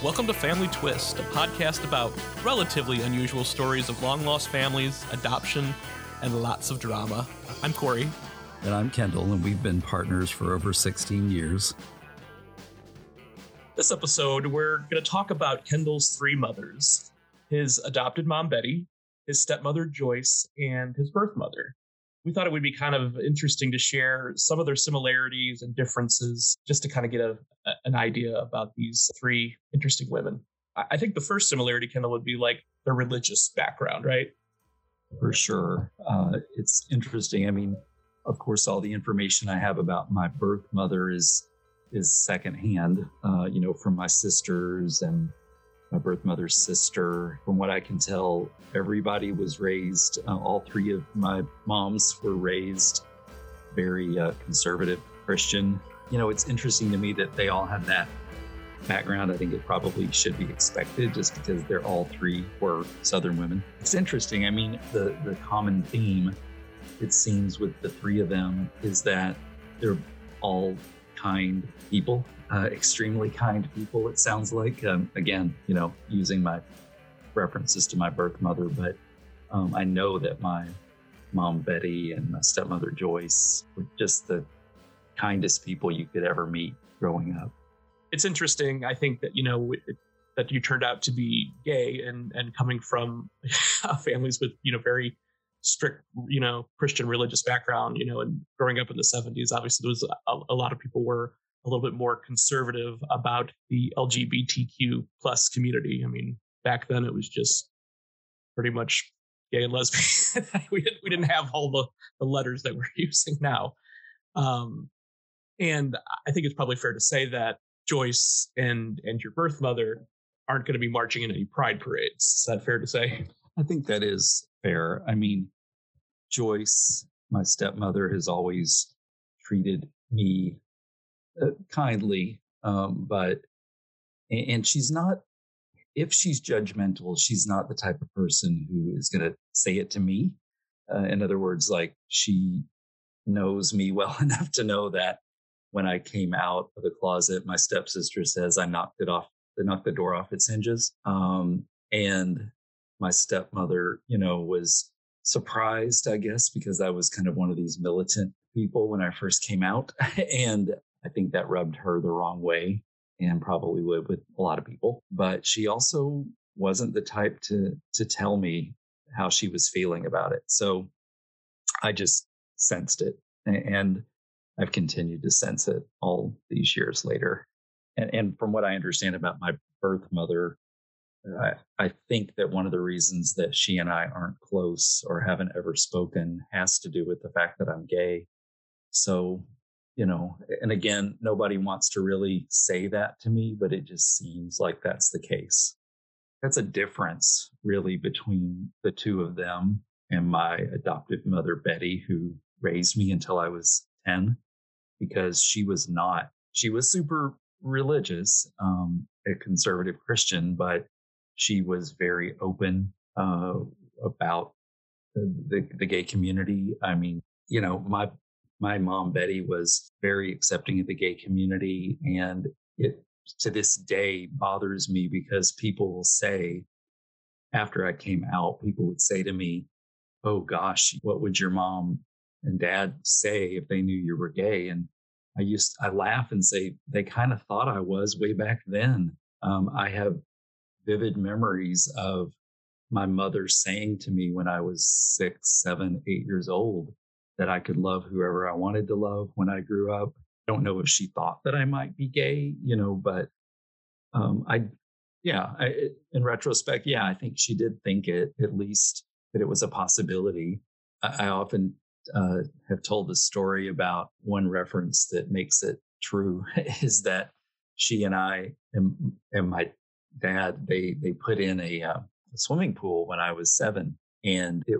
Welcome to Family Twist, a podcast about relatively unusual stories of long lost families, adoption, and lots of drama. I'm Corey. And I'm Kendall, and we've been partners for over 16 years. This episode, we're going to talk about Kendall's three mothers his adopted mom, Betty, his stepmother, Joyce, and his birth mother we thought it would be kind of interesting to share some of their similarities and differences just to kind of get a, a, an idea about these three interesting women. I, I think the first similarity, Kendall, would be like their religious background, right? For sure. Uh, it's interesting. I mean, of course, all the information I have about my birth mother is is secondhand, uh, you know, from my sisters and my birth mother's sister. From what I can tell, everybody was raised, uh, all three of my moms were raised very uh, conservative Christian. You know, it's interesting to me that they all had that background. I think it probably should be expected just because they're all three were Southern women. It's interesting. I mean, the, the common theme, it seems, with the three of them is that they're all kind people uh, extremely kind people, it sounds like. Um, again, you know, using my references to my birth mother, but um, I know that my mom, Betty, and my stepmother, Joyce, were just the kindest people you could ever meet growing up. It's interesting, I think, that, you know, it, that you turned out to be gay and, and coming from families with, you know, very strict, you know, Christian religious background, you know, and growing up in the 70s, obviously there was a, a lot of people were a little bit more conservative about the LGBTQ plus community. I mean, back then it was just pretty much gay and lesbian. we didn't we didn't have all the, the letters that we're using now. Um, and I think it's probably fair to say that Joyce and and your birth mother aren't going to be marching in any pride parades. Is that fair to say? I think that is fair. I mean, Joyce, my stepmother, has always treated me uh, kindly, um, but and she's not. If she's judgmental, she's not the type of person who is going to say it to me. Uh, in other words, like she knows me well enough to know that when I came out of the closet, my stepsister says I knocked it off, I knocked the door off its hinges. Um, and my stepmother, you know, was surprised, I guess, because I was kind of one of these militant people when I first came out. and I think that rubbed her the wrong way and probably would with a lot of people. But she also wasn't the type to to tell me how she was feeling about it. So I just sensed it and I've continued to sense it all these years later. And, and from what I understand about my birth mother, I, I think that one of the reasons that she and I aren't close or haven't ever spoken has to do with the fact that I'm gay. So you know, and again, nobody wants to really say that to me, but it just seems like that's the case. That's a difference really between the two of them and my adoptive mother, Betty, who raised me until I was 10, because she was not, she was super religious, um, a conservative Christian, but she was very open uh, about the, the, the gay community. I mean, you know, my my mom Betty was very accepting of the gay community, and it to this day bothers me because people will say after I came out, people would say to me, "Oh gosh, what would your mom and dad say if they knew you were gay?" And I used I laugh and say they kind of thought I was way back then. Um, I have vivid memories of my mother saying to me when I was six, seven, eight years old, that I could love whoever I wanted to love when I grew up. I don't know if she thought that I might be gay, you know, but um, I, yeah, I, in retrospect, yeah, I think she did think it, at least that it was a possibility. I, I often uh, have told the story about one reference that makes it true is that she and I and, and my dad, they, they put in a, uh, a swimming pool when I was seven and it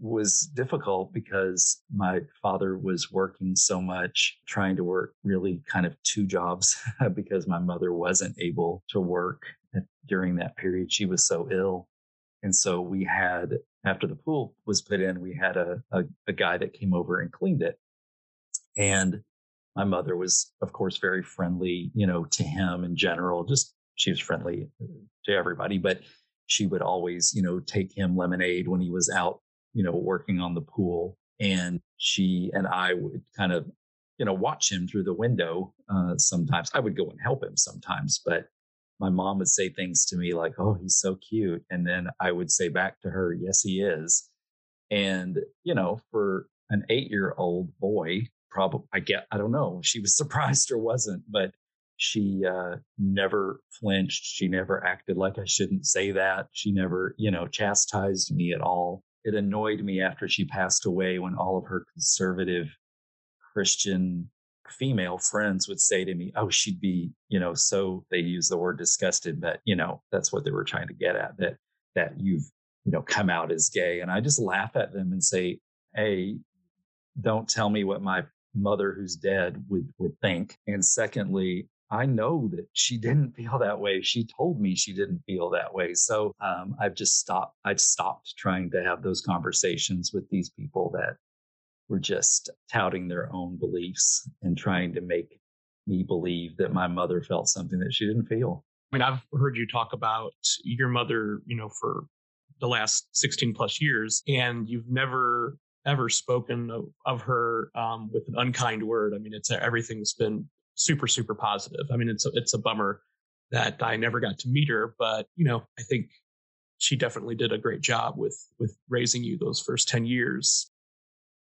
was difficult because my father was working so much, trying to work really kind of two jobs because my mother wasn't able to work during that period. She was so ill. And so we had, after the pool was put in, we had a, a, a guy that came over and cleaned it. And my mother was, of course, very friendly, you know, to him in general. Just she was friendly to everybody, but she would always, you know, take him lemonade when he was out, you know, working on the pool. And she and I would kind of, you know, watch him through the window. Uh, sometimes I would go and help him sometimes, but my mom would say things to me like, "Oh, he's so cute," and then I would say back to her, "Yes, he is." And you know, for an eight-year-old boy, probably I get I don't know, she was surprised or wasn't, but she uh, never flinched. She never acted like I shouldn't say that. She never, you know, chastised me at all. It annoyed me after she passed away when all of her conservative Christian female friends would say to me, Oh, she'd be, you know, so they use the word disgusted, but you know, that's what they were trying to get at that, that you've, you know, come out as gay. And I just laugh at them and say, Hey, don't tell me what my mother who's dead would, would think. And secondly, I know that she didn't feel that way. She told me she didn't feel that way. So um, I've just stopped. I've stopped trying to have those conversations with these people that were just touting their own beliefs and trying to make me believe that my mother felt something that she didn't feel. I mean, I've heard you talk about your mother, you know, for the last 16 plus years, and you've never ever spoken of, of her um, with an unkind word. I mean, it's everything's been super, super positive. I mean, it's a, it's a bummer that I never got to meet her, but you know, I think she definitely did a great job with with raising you those first 10 years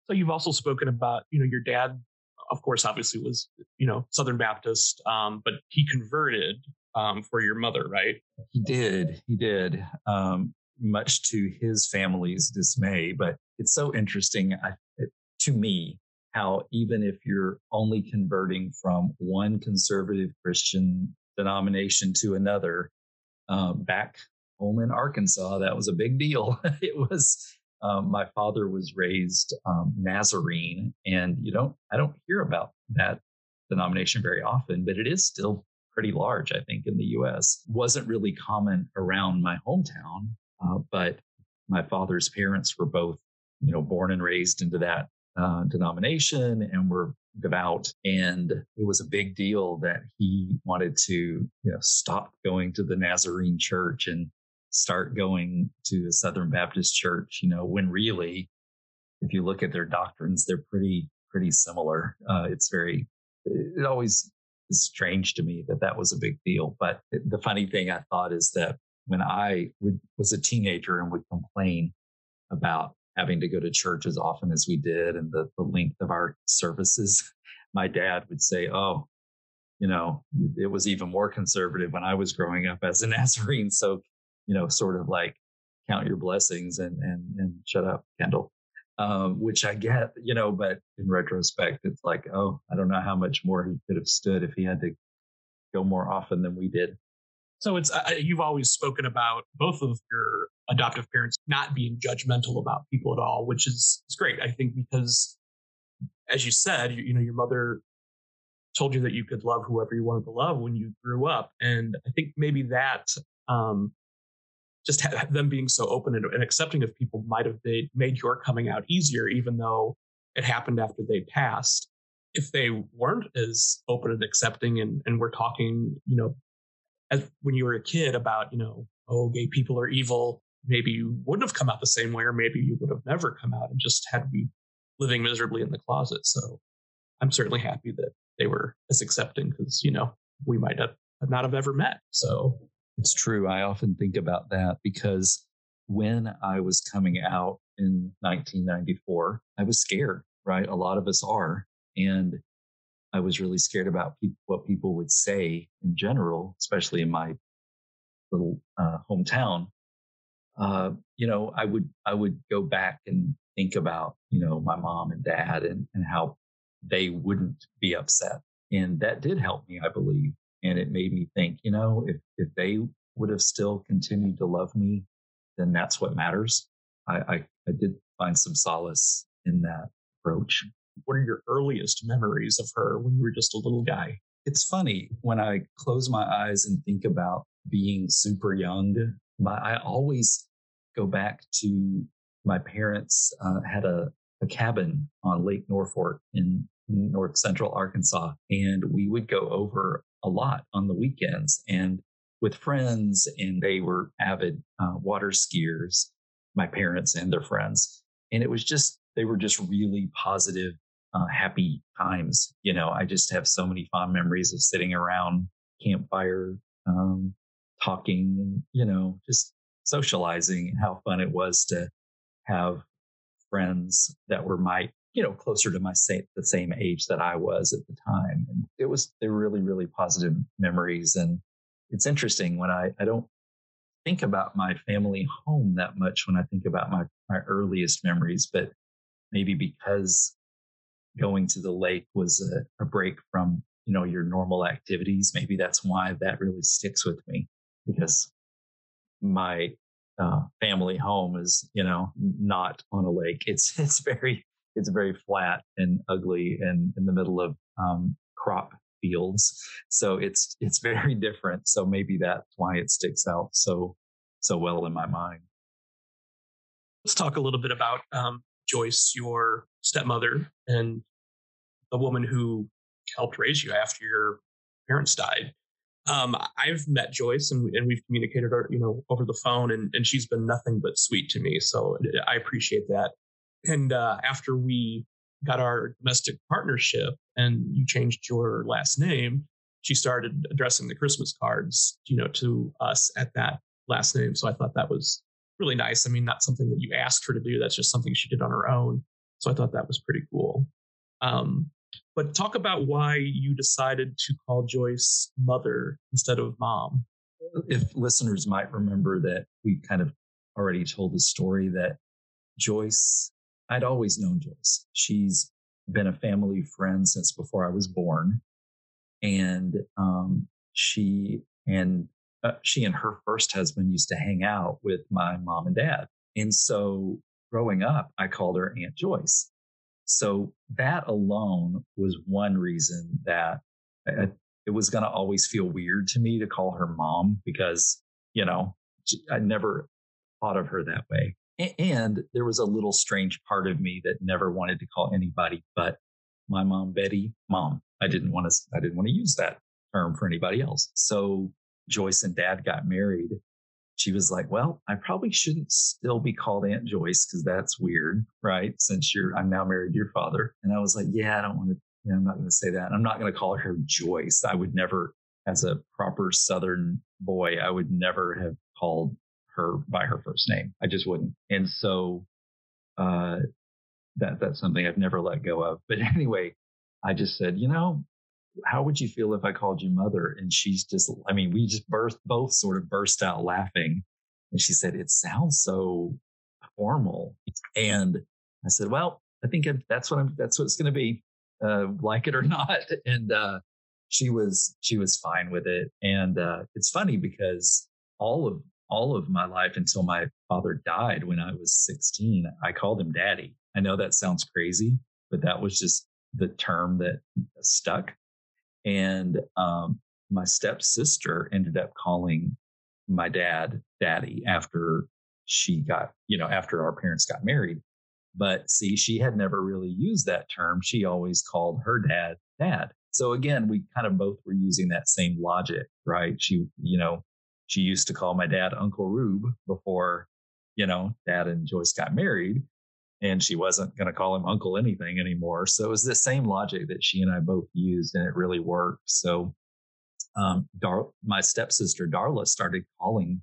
so you've also spoken about, you know, your dad, of course, obviously was, you know, Southern Baptist, um, but he converted um, for your mother, right? He did. He did. Um, much to his family's dismay, but it's so interesting I, it, to me how even if you're only converting from one conservative Christian denomination to another, uh, back home in Arkansas, that was a big deal. it was um, my father was raised um, Nazarene, and you don't I don't hear about that denomination very often, but it is still pretty large, I think, in the U.S. wasn't really common around my hometown, uh, but my father's parents were both, you know, born and raised into that uh, denomination and were devout. And it was a big deal that he wanted to, you know, stop going to the Nazarene church and start going to a Southern Baptist church, you know, when really, if you look at their doctrines, they're pretty, pretty similar. Uh, it's very, it always is strange to me that that was a big deal. But the funny thing I thought is that when I would, was a teenager and would complain about having to go to church as often as we did and the, the length of our services, my dad would say, Oh, you know, it was even more conservative when I was growing up as a Nazarene. So you know, sort of like count your blessings and and and shut up, Kendall. Um, which I get, you know, but in retrospect, it's like, oh, I don't know how much more he could have stood if he had to go more often than we did. So it's uh, you've always spoken about both of your adoptive parents not being judgmental about people at all, which is, great. I think because, as you said, you, you know, your mother told you that you could love whoever you wanted to love when you grew up, and I think maybe that um, just ha- them being so open and, and, accepting of people might have made, made your coming out easier, even though it happened after they passed. If they weren't as open and accepting, and, and we're talking, you know, as when you were a kid about, you know, oh, gay people are evil, maybe you wouldn't have come out the same way, or maybe you would have never come out and just had to be living miserably in the closet. So I'm certainly happy that they were as accepting because, you know, we might have not have ever met. So it's true. I often think about that because when I was coming out in 1994, I was scared, right? A lot of us are. And I was really scared about pe- what people would say in general, especially in my little uh, hometown. Uh, you know, I would I would go back and think about you know my mom and dad and and how they wouldn't be upset, and that did help me, I believe, and it made me think, you know, if, if they would have still continued to love me, then that's what matters. I, I, I did find some solace in that approach. What are your earliest memories of her when you were just a little guy? It's funny when I close my eyes and think about being super young. My, I always go back to my parents uh, had a, a cabin on Lake Norfork in north central Arkansas. And we would go over a lot on the weekends and with friends, and they were avid uh, water skiers, my parents and their friends. And it was just, they were just really positive, uh, happy times. You know, I just have so many fond memories of sitting around campfire, um, talking and, you know, just socializing and how fun it was to have friends that were my you know closer to my same the same age that I was at the time and it was they were really really positive memories and it's interesting when I I don't think about my family home that much when I think about my my earliest memories but maybe because going to the lake was a, a break from you know your normal activities. Maybe that's why that really sticks with me because my uh, family home is you know not on a lake. It's it's very it's very flat and ugly and in the middle of um, crop fields. So it's it's very different. So maybe that's why it sticks out so so well in my mind. Let's talk a little bit about um, joyce your stepmother and the woman who helped raise you after your parents died um, I've met Joyce and, and we've communicated, you know, over the phone, and, and she's been nothing but sweet to me. So I appreciate that. And uh, after we got our domestic partnership and you changed your last name, she started addressing the Christmas cards, you know, to us at that last name. So I thought that was really nice. I mean, not something that you asked her to do. That's just something she did on her own. So I thought that was pretty cool. Um, but talk about why you decided to call Joyce mother instead of mom. If listeners might remember that we kind of already told the story that Joyce, I'd always known Joyce. She's been a family friend since before I was born. And um, she and uh, she and her first husband used to hang out with my mom and dad. And so growing up, I called her Aunt Joyce. So that alone was one reason that I, it was going to always feel weird to me to call her mom because, you know, I never thought of her that way. And there was a little strange part of me that never wanted to call anybody but my mom, Betty, mom. I didn't want to, I didn't want to use that term for anybody else. So Joyce and dad got married she was like, well, I probably shouldn't still be called Aunt Joyce because that's weird, right? Since you're, I'm now married to your father. And I was like, yeah, I don't want to, you know, I'm not going to say that. I'm not going to call her Joyce. I would never, as a proper Southern boy, I would never have called her by her first name. I just wouldn't. And so, uh, that, that's something I've never let go of. But anyway, I just said, you know, how would you feel if I called you mother? And she's just, I mean, we just both sort of burst out laughing. And she said, it sounds so formal. And I said, well, I think that's what I'm, that's what it's going to be, uh, like it or not. And, uh, she was, she was fine with it. And, uh, it's funny because all of, all of my life until my father died when I was 16, I called him daddy. I know that sounds crazy, but that was just the term that stuck. And um, my stepsister ended up calling my dad daddy after she got, you know, after our parents got married. But see, she had never really used that term. She always called her dad dad. So again, we kind of both were using that same logic, right? She, you know, she used to call my dad Uncle Rube before, you know, dad and Joyce got married and she wasn't going to call him uncle anything anymore. So it was the same logic that she and I both used, and it really worked. So um, Dar- my stepsister Darla started calling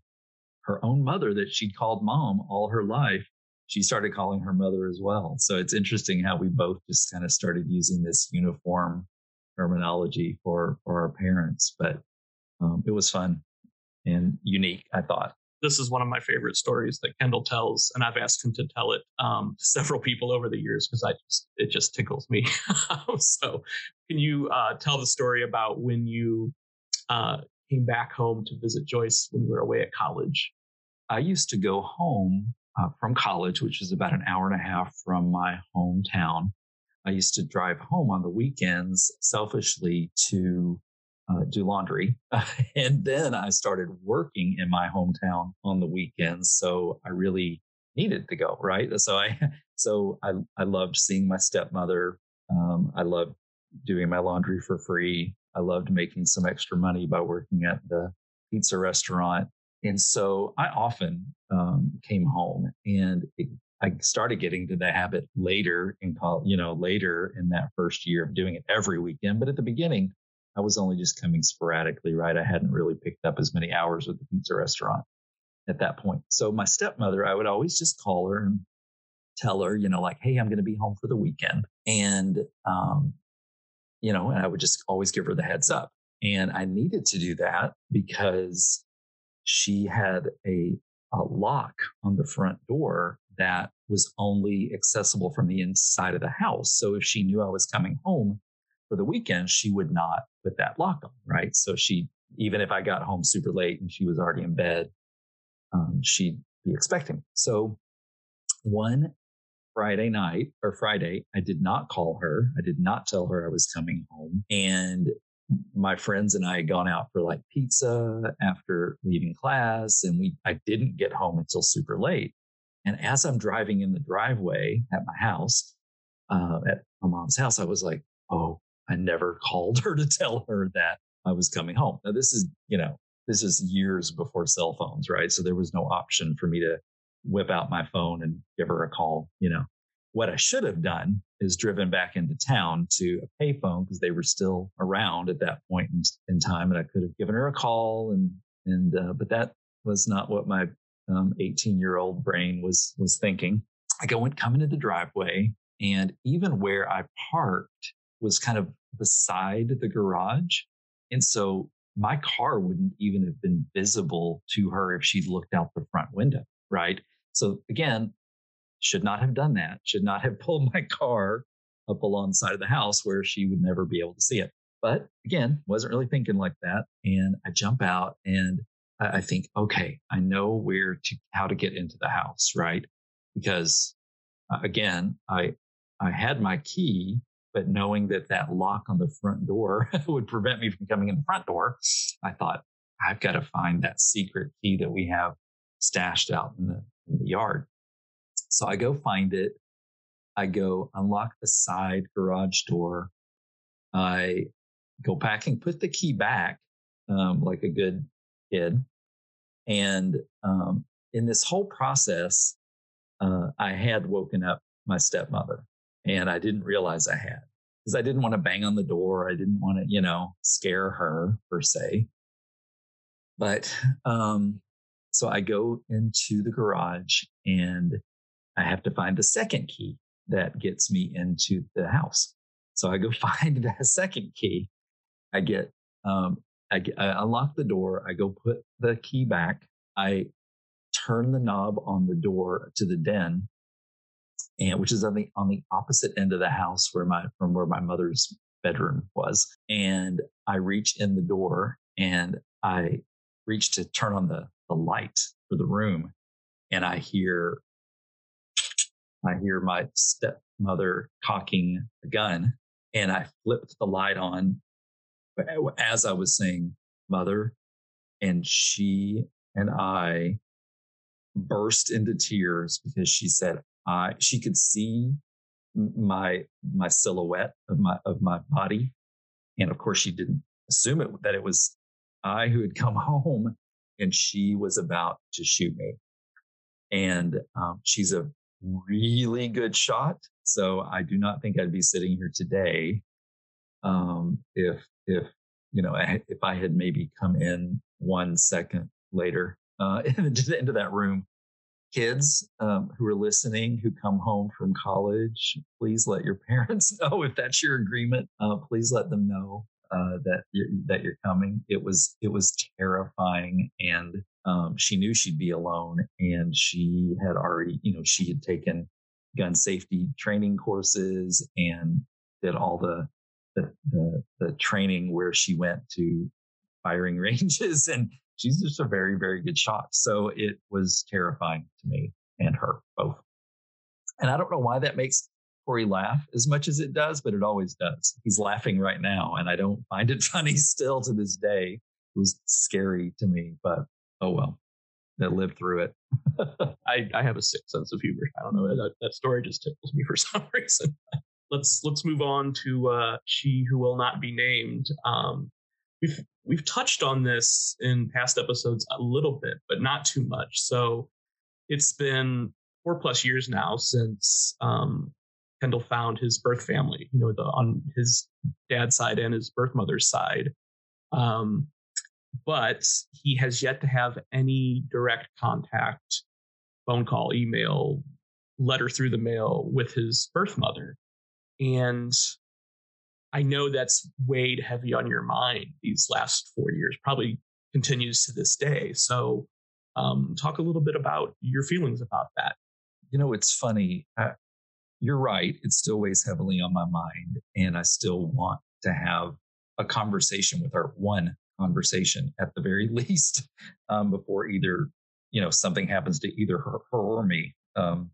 her own mother that she'd called mom all her life. She started calling her mother as well. So it's interesting how we both just kind of started using this uniform terminology for for our parents, but um, it was fun and unique. I thought this is one of my favorite stories that Kendall tells, and I've asked him to tell it um, to several people over the years because I just it just tickles me. so, can you uh, tell the story about when you uh, came back home to visit Joyce when you were away at college? I used to go home uh, from college, which is about an hour and a half from my hometown. I used to drive home on the weekends selfishly to uh, do laundry. and then I started working in my hometown on the weekends. So I really needed to go, right? So I, so I, I loved seeing my stepmother Um, I loved doing my laundry for free. I loved making some extra money by working at the pizza restaurant. And so I often um, came home and it, I started getting to the habit later in college, you know, later in that first year of doing it every weekend. But at the beginning, I was only just coming sporadically, right? I hadn't really picked up as many hours at the pizza restaurant at that point. So my stepmother, I would always just call her and tell her, you know, like, hey, I'm going to be home for the weekend. And, um, you know, and I would just always give her the heads up. And I needed to do that because she had a, a lock on the front door that was only accessible from the inside of the house. So if she knew I was coming home for the weekend, she would not put that lock on, right? So she, even if I got home super late and she was already in bed, um, she'd be expecting. Me. So one Friday night or Friday, I did not call her. I did not tell her I was coming home. And my friends and I had gone out for like pizza after leaving class and we I didn't get home until super late. And as I'm driving in the driveway at my house, uh, at my mom's house, I was like, oh, I never called her to tell her that I was coming home. Now, this is, you know, this is years before cell phones, right? So there was no option for me to whip out my phone and give her a call, you know. What I should have done is driven back into town to a payphone because they were still around at that point in, in, time, and I could have given her a call. And and uh, but that was not what my 18 um, year old brain was was thinking. I go and come into the driveway, and even where I parked was kind of beside the garage, and so my car wouldn't even have been visible to her if she'd looked out the front window, right? So again, should not have done that, should not have pulled my car up alongside of the house where she would never be able to see it. But again, wasn't really thinking like that. And I jump out and I think, okay, I know where to, how to get into the house, right? Because again, I, I had my key, but knowing that that lock on the front door would prevent me from coming in the front door, I thought, I've got to find that secret key that we have stashed out in the, in the yard. So I go find it. I go unlock the side garage door. I go back and put the key back, um, like a good kid. And um, in this whole process, uh, I had woken up my stepmother, and I didn't realize I had because I didn't want to bang on the door. I didn't want to, you know, scare her per se. But um, so I go into the garage and I have to find the second key that gets me into the house. So I go find a second key. I get, um, I, get, I unlock the door. I go put the key back. I turn the knob on the door to the den, and which is on the on the opposite end of the house where my from where my mother's bedroom was. And I reach in the door and I reach to turn on the the light for the room, and I hear I hear my stepmother cocking a gun and I flipped the light on as I was saying, mother, and she and I burst into tears because she said, I, she could see my, my silhouette of my, of my body. And of course she didn't assume it, that it was I who had come home and she was about to shoot me. And um, she's a really good shot. So I do not think I'd be sitting here today um, if if you know if I had maybe come in one second later uh, into, into that room. Kids um, who are listening, who come home from college, please let your parents know if that's your agreement. Uh, please let them know uh, that you're, that you're coming. It was it was terrifying, and um, she knew she'd be alone, and she had already, you know, she had taken gun safety training courses and did all the the, the, the training where she went to firing ranges, and she's just a very very good shot. So it was terrifying to me and her both. And I don't know why that makes Corey laugh as much as it does, but it always does. He's laughing right now, and I don't find it funny still to this day. It was scary to me, but oh well, that lived through it. I, I have a sick sense of humor. I don't know. That, that story just tickles me for some reason. let's let's move on to uh, she who will not be named. Um, we've we've touched on this in past episodes a little bit, but not too much. So it's been four plus years now since um, Kendall found his birth family. You know, the, on his dad's side and his birth mother's side. Um, but he has yet to have any direct contact, phone call, email, letter through the mail with his birth mother. And I know that's weighed heavy on your mind these last four years, probably continues to this day. So, um, talk a little bit about your feelings about that. You know, it's funny. Uh, you're right. It still weighs heavily on my mind. And I still want to have a conversation with her, one conversation at the very least, um, before either, you know, something happens to either her, her or me. Um,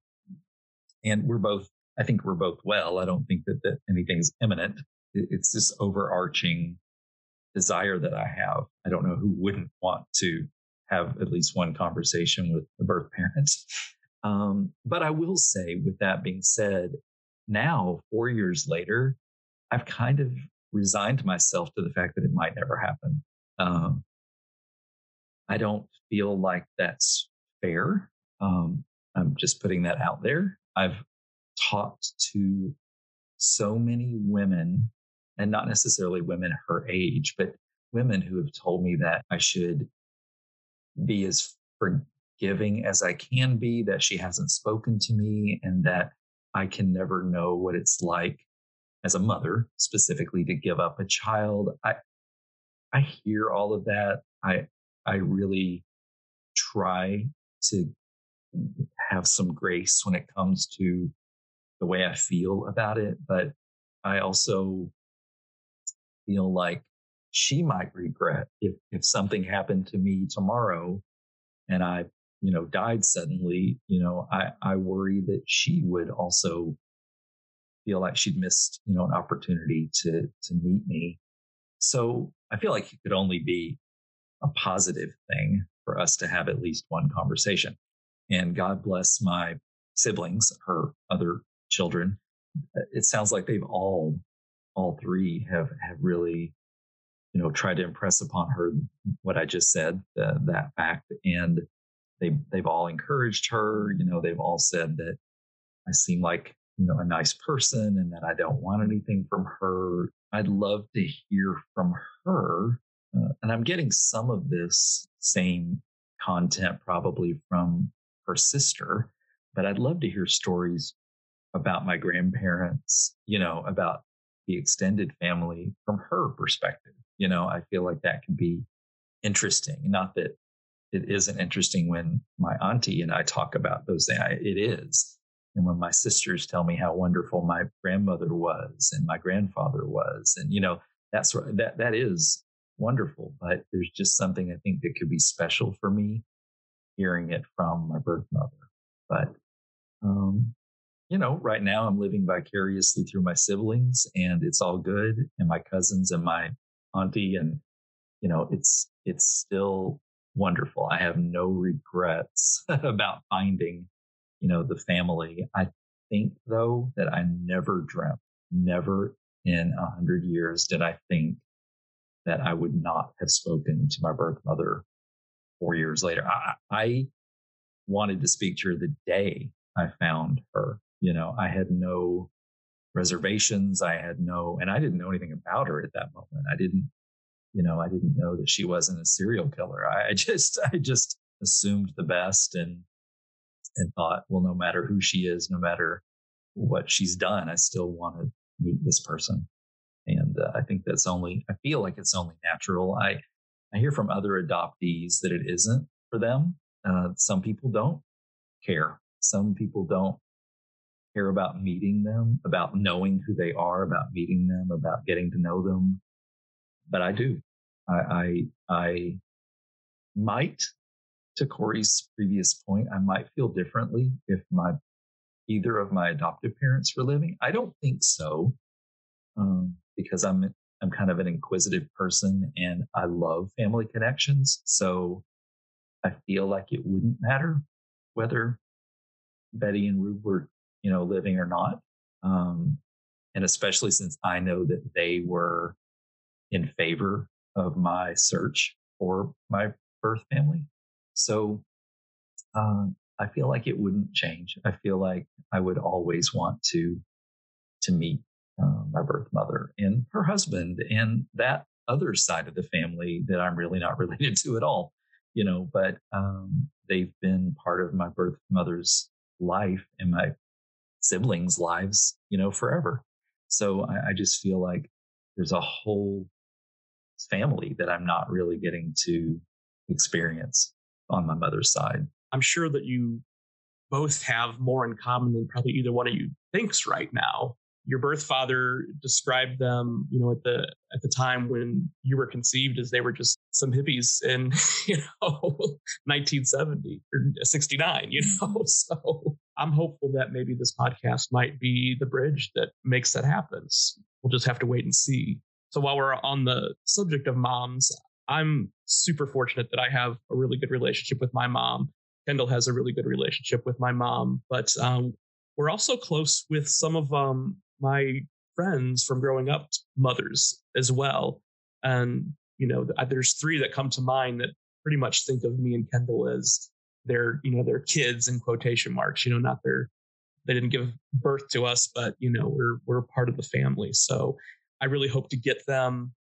and we're both, I think we're both well. I don't think that, that anything's imminent it's this overarching desire that I have. I don't know who wouldn't want to have at least one conversation with the birth parents. Um, but I will say, with that being said, now, four years later, I've kind of resigned myself to the fact that it might never happen. Um, I don't feel like that's fair. Um, I'm just putting that out there. I've talked to so many women and not necessarily women her age, but women who have told me that I should be as forgiving as I can be, that she hasn't spoken to me, and that I can never know what it's like as a mother, specifically to give up a child. I I hear all of that. I I really try to have some grace when it comes to the way I feel about it, but I also feel like she might regret if if something happened to me tomorrow and I, you know, died suddenly, you know, I, I worry that she would also feel like she'd missed, you know, an opportunity to to meet me. So I feel like it could only be a positive thing for us to have at least one conversation. And God bless my siblings, her other children. Uh, it sounds like they've all all three have have really you know tried to impress upon her what I just said that fact and they they've all encouraged her you know they've all said that I seem like you know a nice person and that I don't want anything from her. I'd love to hear from her uh, and I'm getting some of this same content probably from her sister but I'd love to hear stories about my grandparents you know about the extended family from her perspective. You know, I feel like that can be interesting. Not that it isn't interesting when my auntie and I talk about those things. It is. And when my sisters tell me how wonderful my grandmother was and my grandfather was, and you know, that's that that is wonderful. But there's just something I think that could be special for me hearing it from my birth mother. But um, you know, right now I'm living vicariously through my siblings and it's all good and my cousins and my auntie and you know, it's it's still wonderful. I have no regrets about finding, you know, the family. I think though that I never dreamt, never in a hundred years did I think that I would not have spoken to my birth mother four years later. I, I wanted to speak to her the day I found her you know, I had no reservations. I had no, and I didn't know anything about her at that moment. I didn't, you know, I didn't know that she wasn't a serial killer. I, I just, I just assumed the best and, and thought, well, no matter who she is, no matter what she's done, I still want to meet this person. And uh, I think that's only, I feel like it's only natural. I, I hear from other adoptees that it isn't for them. Uh, some people don't care. Some people don't care about meeting them, about knowing who they are, about meeting them, about getting to know them. But I do. I, I, I might, to Corey's previous point, I might feel differently if my either of my adoptive parents were living. I don't think so, um, because I'm I'm kind of an inquisitive person and I love family connections. So I feel like it wouldn't matter whether Betty and Rube were you know, living or not. Um, and especially since I know that they were in favor of my search for my birth family. So uh, I feel like it wouldn't change. I feel like I would always want to to meet uh, my birth mother and her husband and that other side of the family that I'm really not related to at all, you know. But um, they've been part of my birth mother's life and my siblings' lives, you know, forever. So I, I just feel like there's a whole family that I'm not really getting to experience on my mother's side. I'm sure that you both have more in common than probably either one of you thinks right now. Your birth father described them, you know, at the at the time when you were conceived as they were just some hippies in, you know, 1970 or 69, you know. So I'm hopeful that maybe this podcast might be the bridge that makes that happen. We'll just have to wait and see. So while we're on the subject of moms, I'm super fortunate that I have a really good relationship with my mom. Kendall has a really good relationship with my mom, but um, we're also close with some of um, my friends from growing up, mothers as well. And you know, there's three that come to mind that pretty much think of me and Kendall as their, you know, their kids in quotation marks. You know, not their, they didn't give birth to us, but you know, we're we're part of the family. So I really hope to get them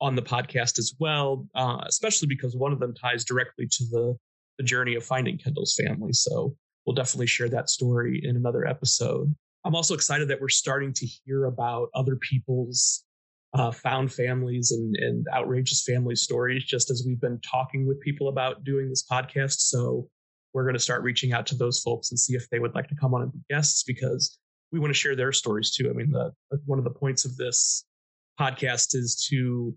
on the podcast as well, uh, especially because one of them ties directly to the the journey of finding Kendall's family. So we'll definitely share that story in another episode. I'm also excited that we're starting to hear about other people's uh, found families and, and outrageous family stories, just as we've been talking with people about doing this podcast. So we're going to start reaching out to those folks and see if they would like to come on and be guests because we want to share their stories too. I mean, the one of the points of this podcast is to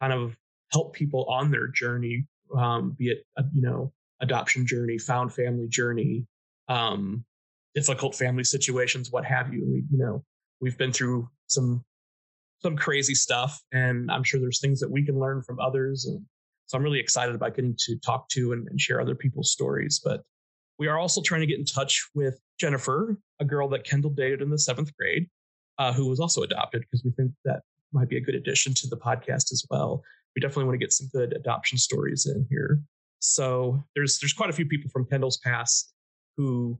kind of help people on their journey, um, be it a, you know adoption journey, found family journey, um, difficult family situations, what have you. We, you know, we've been through some some crazy stuff, and I'm sure there's things that we can learn from others. And so I'm really excited about getting to talk to and, and share other people's stories. But we are also trying to get in touch with Jennifer, a girl that Kendall dated in the seventh grade, uh, who was also adopted because we think that might be a good addition to the podcast as well. We definitely want to get some good adoption stories in here. So there's there's quite a few people from Kendall's past who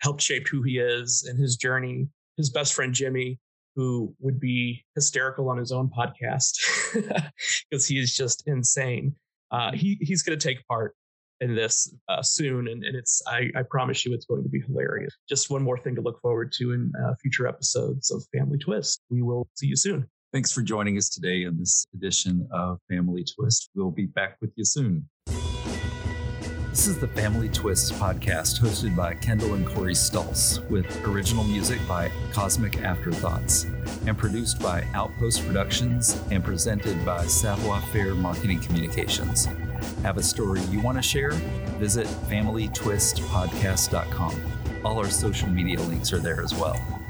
helped shape who he is and his journey. His best friend Jimmy, who would be hysterical on his own podcast because he is just insane. Uh, he he's going to take part in this uh, soon, and, and it's I, I promise you it's going to be hilarious. Just one more thing to look forward to in uh, future episodes of Family Twist. We will see you soon. Thanks for joining us today in this edition of Family Twist. We'll be back with you soon. This is the Family Twists podcast hosted by Kendall and Corey Stults with original music by Cosmic Afterthoughts and produced by Outpost Productions and presented by Savoir Faire Marketing Communications. Have a story you want to share? Visit FamilyTwistPodcast.com. All our social media links are there as well.